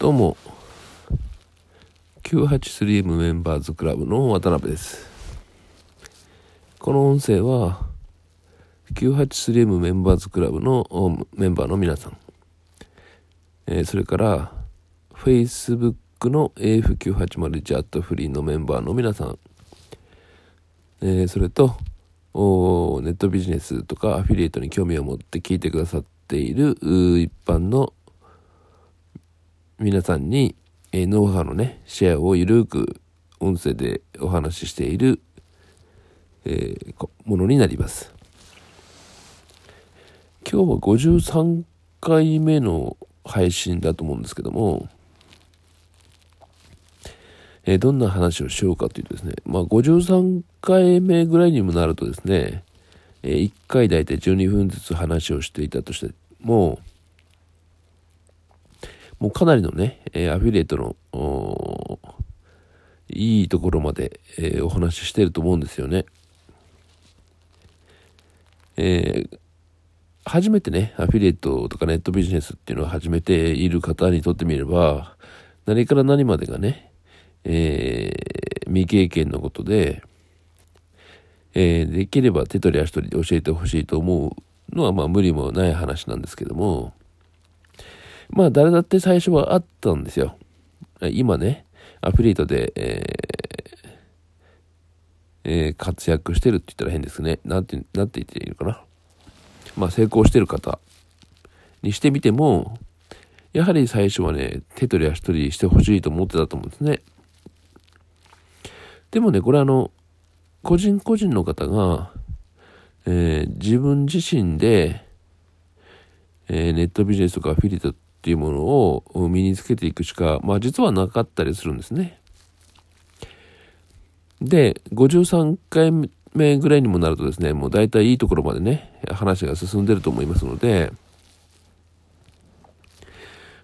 どうも。983M メンバーズクラブの渡辺です。この音声は 983M メンバーズクラブのメンバーの皆さん、えー、それから Facebook の AF980 ジャットフリーのメンバーの皆さん、えー、それとネットビジネスとかアフィリエイトに興味を持って聞いてくださっている一般の皆さんに、えー、ノウハウのね、シェアをゆるく音声でお話ししている、えー、ものになります。今日は53回目の配信だと思うんですけども、えー、どんな話をしようかというとですね、まあ53回目ぐらいにもなるとですね、えー、1回大体12分ずつ話をしていたとしても、もうかなりのね、えー、アフィリエイトの、いいところまで、えー、お話ししてると思うんですよね。えー、初めてね、アフィリエイトとかネットビジネスっていうのを始めている方にとってみれば、何から何までがね、えー、未経験のことで、えー、できれば手取り足取りで教えてほしいと思うのは、まあ無理もない話なんですけども、まあ誰だって最初はあったんですよ。今ね、アフィリエイトで、えーえー、活躍してるって言ったら変ですね。なんて、なんて言っていいのかな。まあ成功してる方にしてみても、やはり最初はね、手取り足取りしてほしいと思ってたと思うんですね。でもね、これあの、個人個人の方が、えー、自分自身で、えー、ネットビジネスとかアフィリエイトっていうものを身につけていくしか、まあ実はなかったりするんですね。で、53回目ぐらいにもなるとですね、もう大体いいところまでね、話が進んでると思いますので、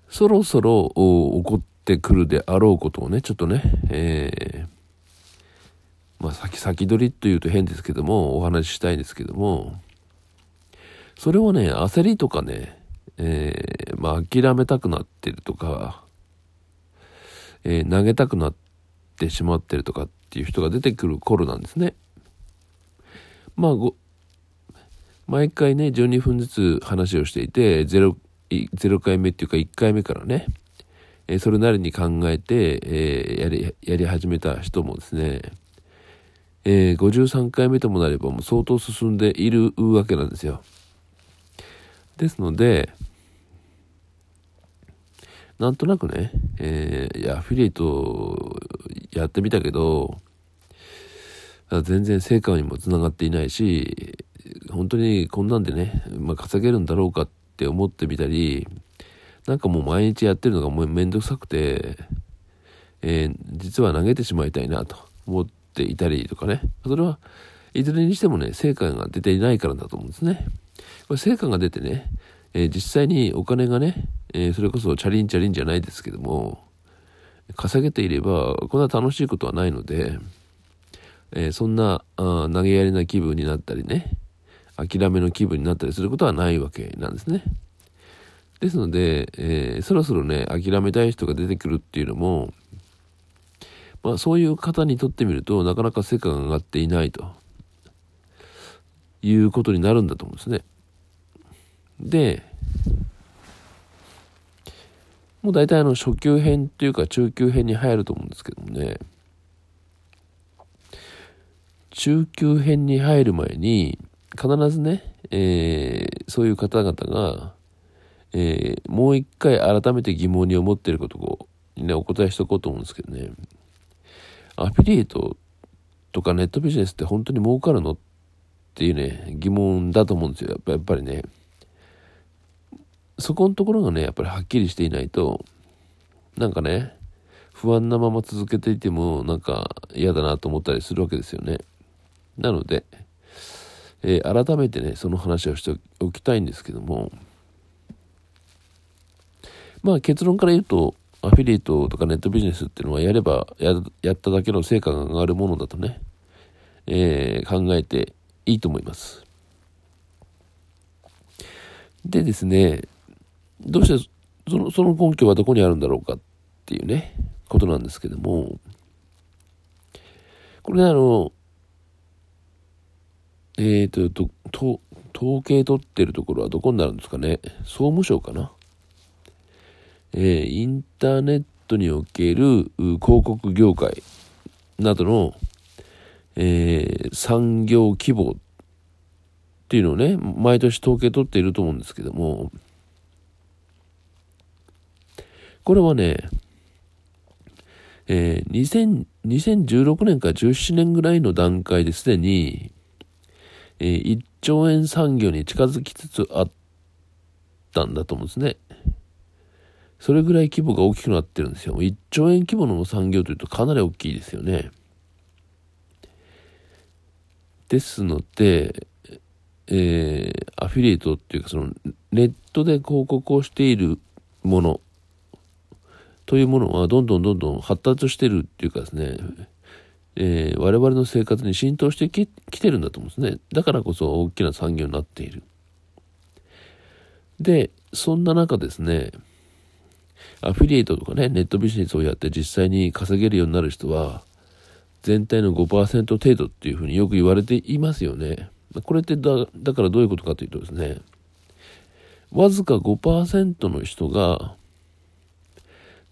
そろそろ起こってくるであろうことをね、ちょっとね、えー、まあ先先取りというと変ですけども、お話ししたいんですけども、それをね、焦りとかね、えー、まあ、諦めたくなってるとか、えー、投げたくなってしまってるとかっていう人が出てくる頃なんですね。まあ、ご、毎回ね、12分ずつ話をしていて、0、0回目っていうか1回目からね、えー、それなりに考えて、え、やり、やり始めた人もですね、えー、53回目ともなればもう相当進んでいるわけなんですよ。ですので、なんとなくね、えー、いや、アフィリエイトやってみたけど、全然成果にもつながっていないし、本当にこんなんでね、まあ、稼げるんだろうかって思ってみたり、なんかもう毎日やってるのがもうめんどくさくて、えー、実は投げてしまいたいなと思っていたりとかね。それはいずれにしてもね、成果が出ていないからだと思うんですね。これ成果が出てね、えー、実際にお金がね、えー、それこそチャリンチャリンじゃないですけども、稼げていれば、こんな楽しいことはないので、えー、そんなあ投げやりな気分になったりね、諦めの気分になったりすることはないわけなんですね。ですので、えー、そろそろね、諦めたい人が出てくるっていうのも、まあそういう方にとってみると、なかなか成果が上がっていないということになるんだと思うんですね。で、もう大体あの初級編っていうか中級編に入ると思うんですけどもね、中級編に入る前に、必ずね、えー、そういう方々が、えー、もう一回改めて疑問に思ってることを、ね、お答えしておこうと思うんですけどね、アフィリエイトとかネットビジネスって本当に儲かるのっていうね、疑問だと思うんですよ。やっぱりね。そこのところがね、やっぱりはっきりしていないと、なんかね、不安なまま続けていても、なんか嫌だなと思ったりするわけですよね。なので、えー、改めてね、その話をしておきたいんですけども、まあ結論から言うと、アフィリエイトとかネットビジネスっていうのはやればや、やっただけの成果が上がるものだとね、えー、考えていいと思います。でですね、どうしてその、その根拠はどこにあるんだろうかっていうね、ことなんですけども、これね、あの、えっ、ー、と、と、統計取ってるところはどこになるんですかね。総務省かな。えー、インターネットにおける広告業界などの、えー、産業規模っていうのをね、毎年統計取っていると思うんですけども、これはね、えー、2016年から17年ぐらいの段階ですでに、えー、1兆円産業に近づきつつあったんだと思うんですね。それぐらい規模が大きくなってるんですよ。1兆円規模の産業というとかなり大きいですよね。ですので、えー、アフィリエイトっていうかそのネットで広告をしているものというものはどんどんどんどん発達してるっていうかですね、えー、我々の生活に浸透してきてるんだと思うんですね。だからこそ大きな産業になっている。で、そんな中ですね、アフィリエイトとかね、ネットビジネスをやって実際に稼げるようになる人は、全体の5%程度っていうふうによく言われていますよね。これってだ、だからどういうことかというとですね、わずか5%の人が、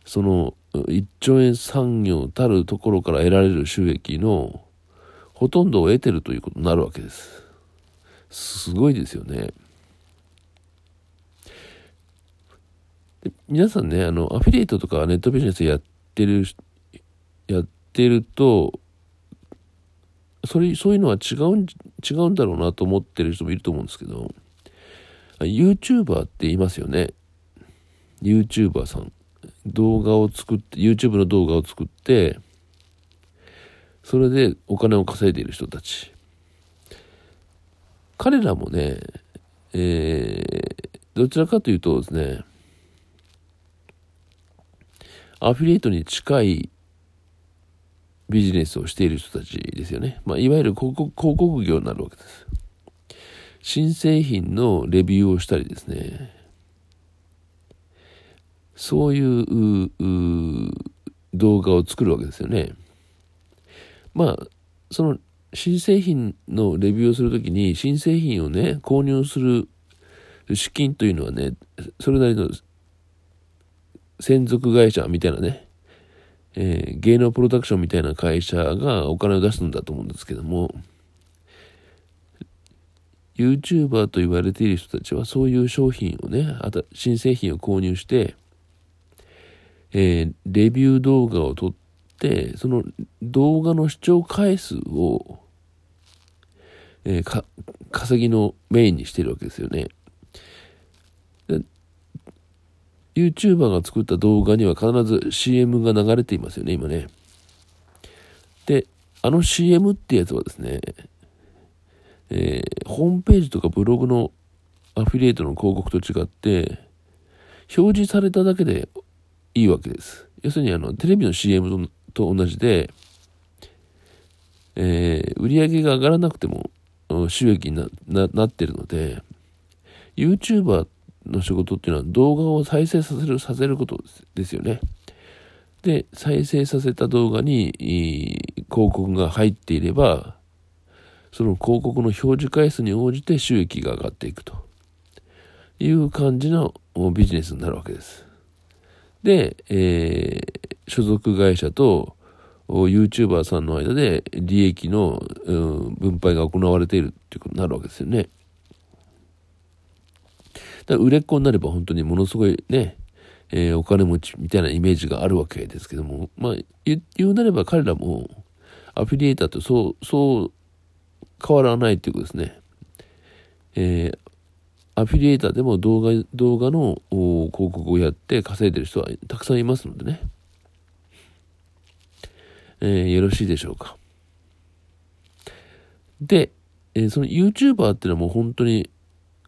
その1兆円産業たるところから得られる収益のほとんどを得てるということになるわけです。すごいですよね。で皆さんね、あの、アフィリエイトとかネットビジネスやってる、やってると、それ、そういうのは違うん、違うんだろうなと思ってる人もいると思うんですけど、YouTuber って言いますよね。YouTuber さん。動画を作って、YouTube の動画を作って、それでお金を稼いでいる人たち。彼らもね、えー、どちらかというとですね、アフィリエイトに近いビジネスをしている人たちですよね。まあ、いわゆる広告広告業になるわけです。新製品のレビューをしたりですね。そういう動画を作るわけですよね。まあ、その新製品のレビューをするときに、新製品をね、購入する資金というのはね、それなりの専属会社みたいなね、えー、芸能プロダクションみたいな会社がお金を出すんだと思うんですけども、YouTuber と言われている人たちはそういう商品をね、新製品を購入して、えー、レビュー動画を撮って、その動画の視聴回数を、えー、稼ぎのメインにしてるわけですよね。YouTuber が作った動画には必ず CM が流れていますよね、今ね。で、あの CM ってやつはですね、えー、ホームページとかブログのアフィリエイトの広告と違って、表示されただけでいいわけです。要するにあの、テレビの CM と同じで、えー、売り上げが上がらなくても収益にななってるので、YouTuber の仕事っていうのは動画を再生させる、させることですよね。で、再生させた動画に広告が入っていれば、その広告の表示回数に応じて収益が上がっていくという感じのビジネスになるわけです。で、えー、所属会社と YouTuber さんの間で利益の、うん、分配が行われているっていうことになるわけですよね。だから売れっ子になれば本当にものすごいね、えー、お金持ちみたいなイメージがあるわけですけども、まあ、言うなれば彼らもアフィリエイターとそう、そう変わらないということですね。えー、アフィリエイターでも動画、動画の広告をやって稼いでる人はたくさんいますのでね。えー、よろしいでしょうか。で、えー、その YouTuber っていうのはもう本当に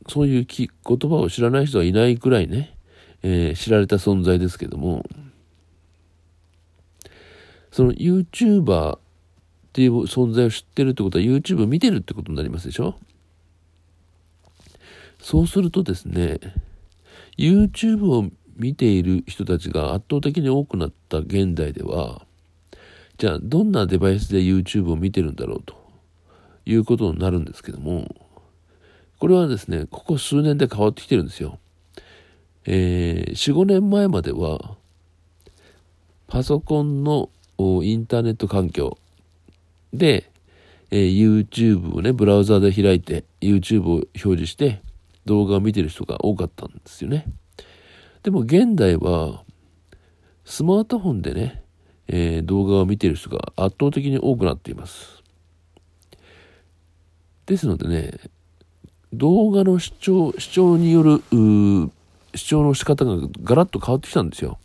そういう言葉を知らない人はいないくらいね、えー、知られた存在ですけども、その YouTuber っていう存在を知ってるってことは YouTube 見てるってことになりますでしょ？そうするとですね、YouTube を見ている人たちが圧倒的に多くなった現代では、じゃあどんなデバイスで YouTube を見てるんだろうということになるんですけども、これはですね、ここ数年で変わってきてるんですよ。えー、4、5年前までは、パソコンのインターネット環境で、えー、YouTube をね、ブラウザで開いて YouTube を表示して動画を見てる人が多かったんですよね。でも現代はスマートフォンでね、えー、動画を見てる人が圧倒的に多くなっています。ですのでね、動画の視聴、視聴による、視聴の仕方がガラッと変わってきたんですよ。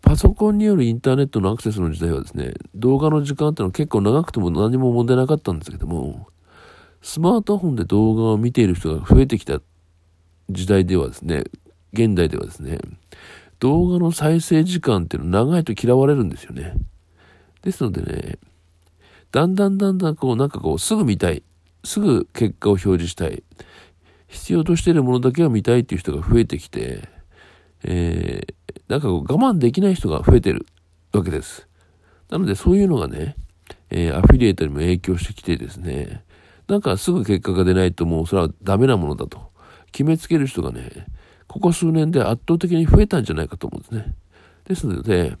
パソコンによるインターネットのアクセスの時代はですね、動画の時間ってのは結構長くても何も問題なかったんですけども、スマートフォンで動画を見ている人が増えてきた時代ではですね、現代ではですね、動画の再生時間っていうのは長いと嫌われるんですよね。ですのでね、だんだんだんだんこうなんかこうすぐ見たい。すぐ結果を表示したい。必要としているものだけを見たいっていう人が増えてきて、えー、なんかこう我慢できない人が増えてるわけです。なのでそういうのがね、えー、アフィリエイトにも影響してきてですね、なんかすぐ結果が出ないともうそれはダメなものだと決めつける人がね、ここ数年で圧倒的に増えたんじゃないかと思うんですね。ですので、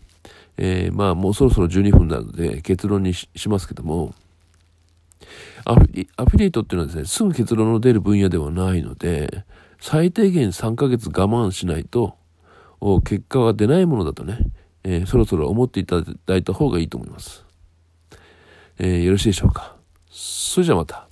えー、まあもうそろそろ12分なので結論にしますけども、アフィアフィリエイトっていうのはですね、すぐ結論の出る分野ではないので、最低限3ヶ月我慢しないと、結果が出ないものだとね、えー、そろそろ思っていただいた方がいいと思います。えー、よろしいでしょうか。それじゃあまた。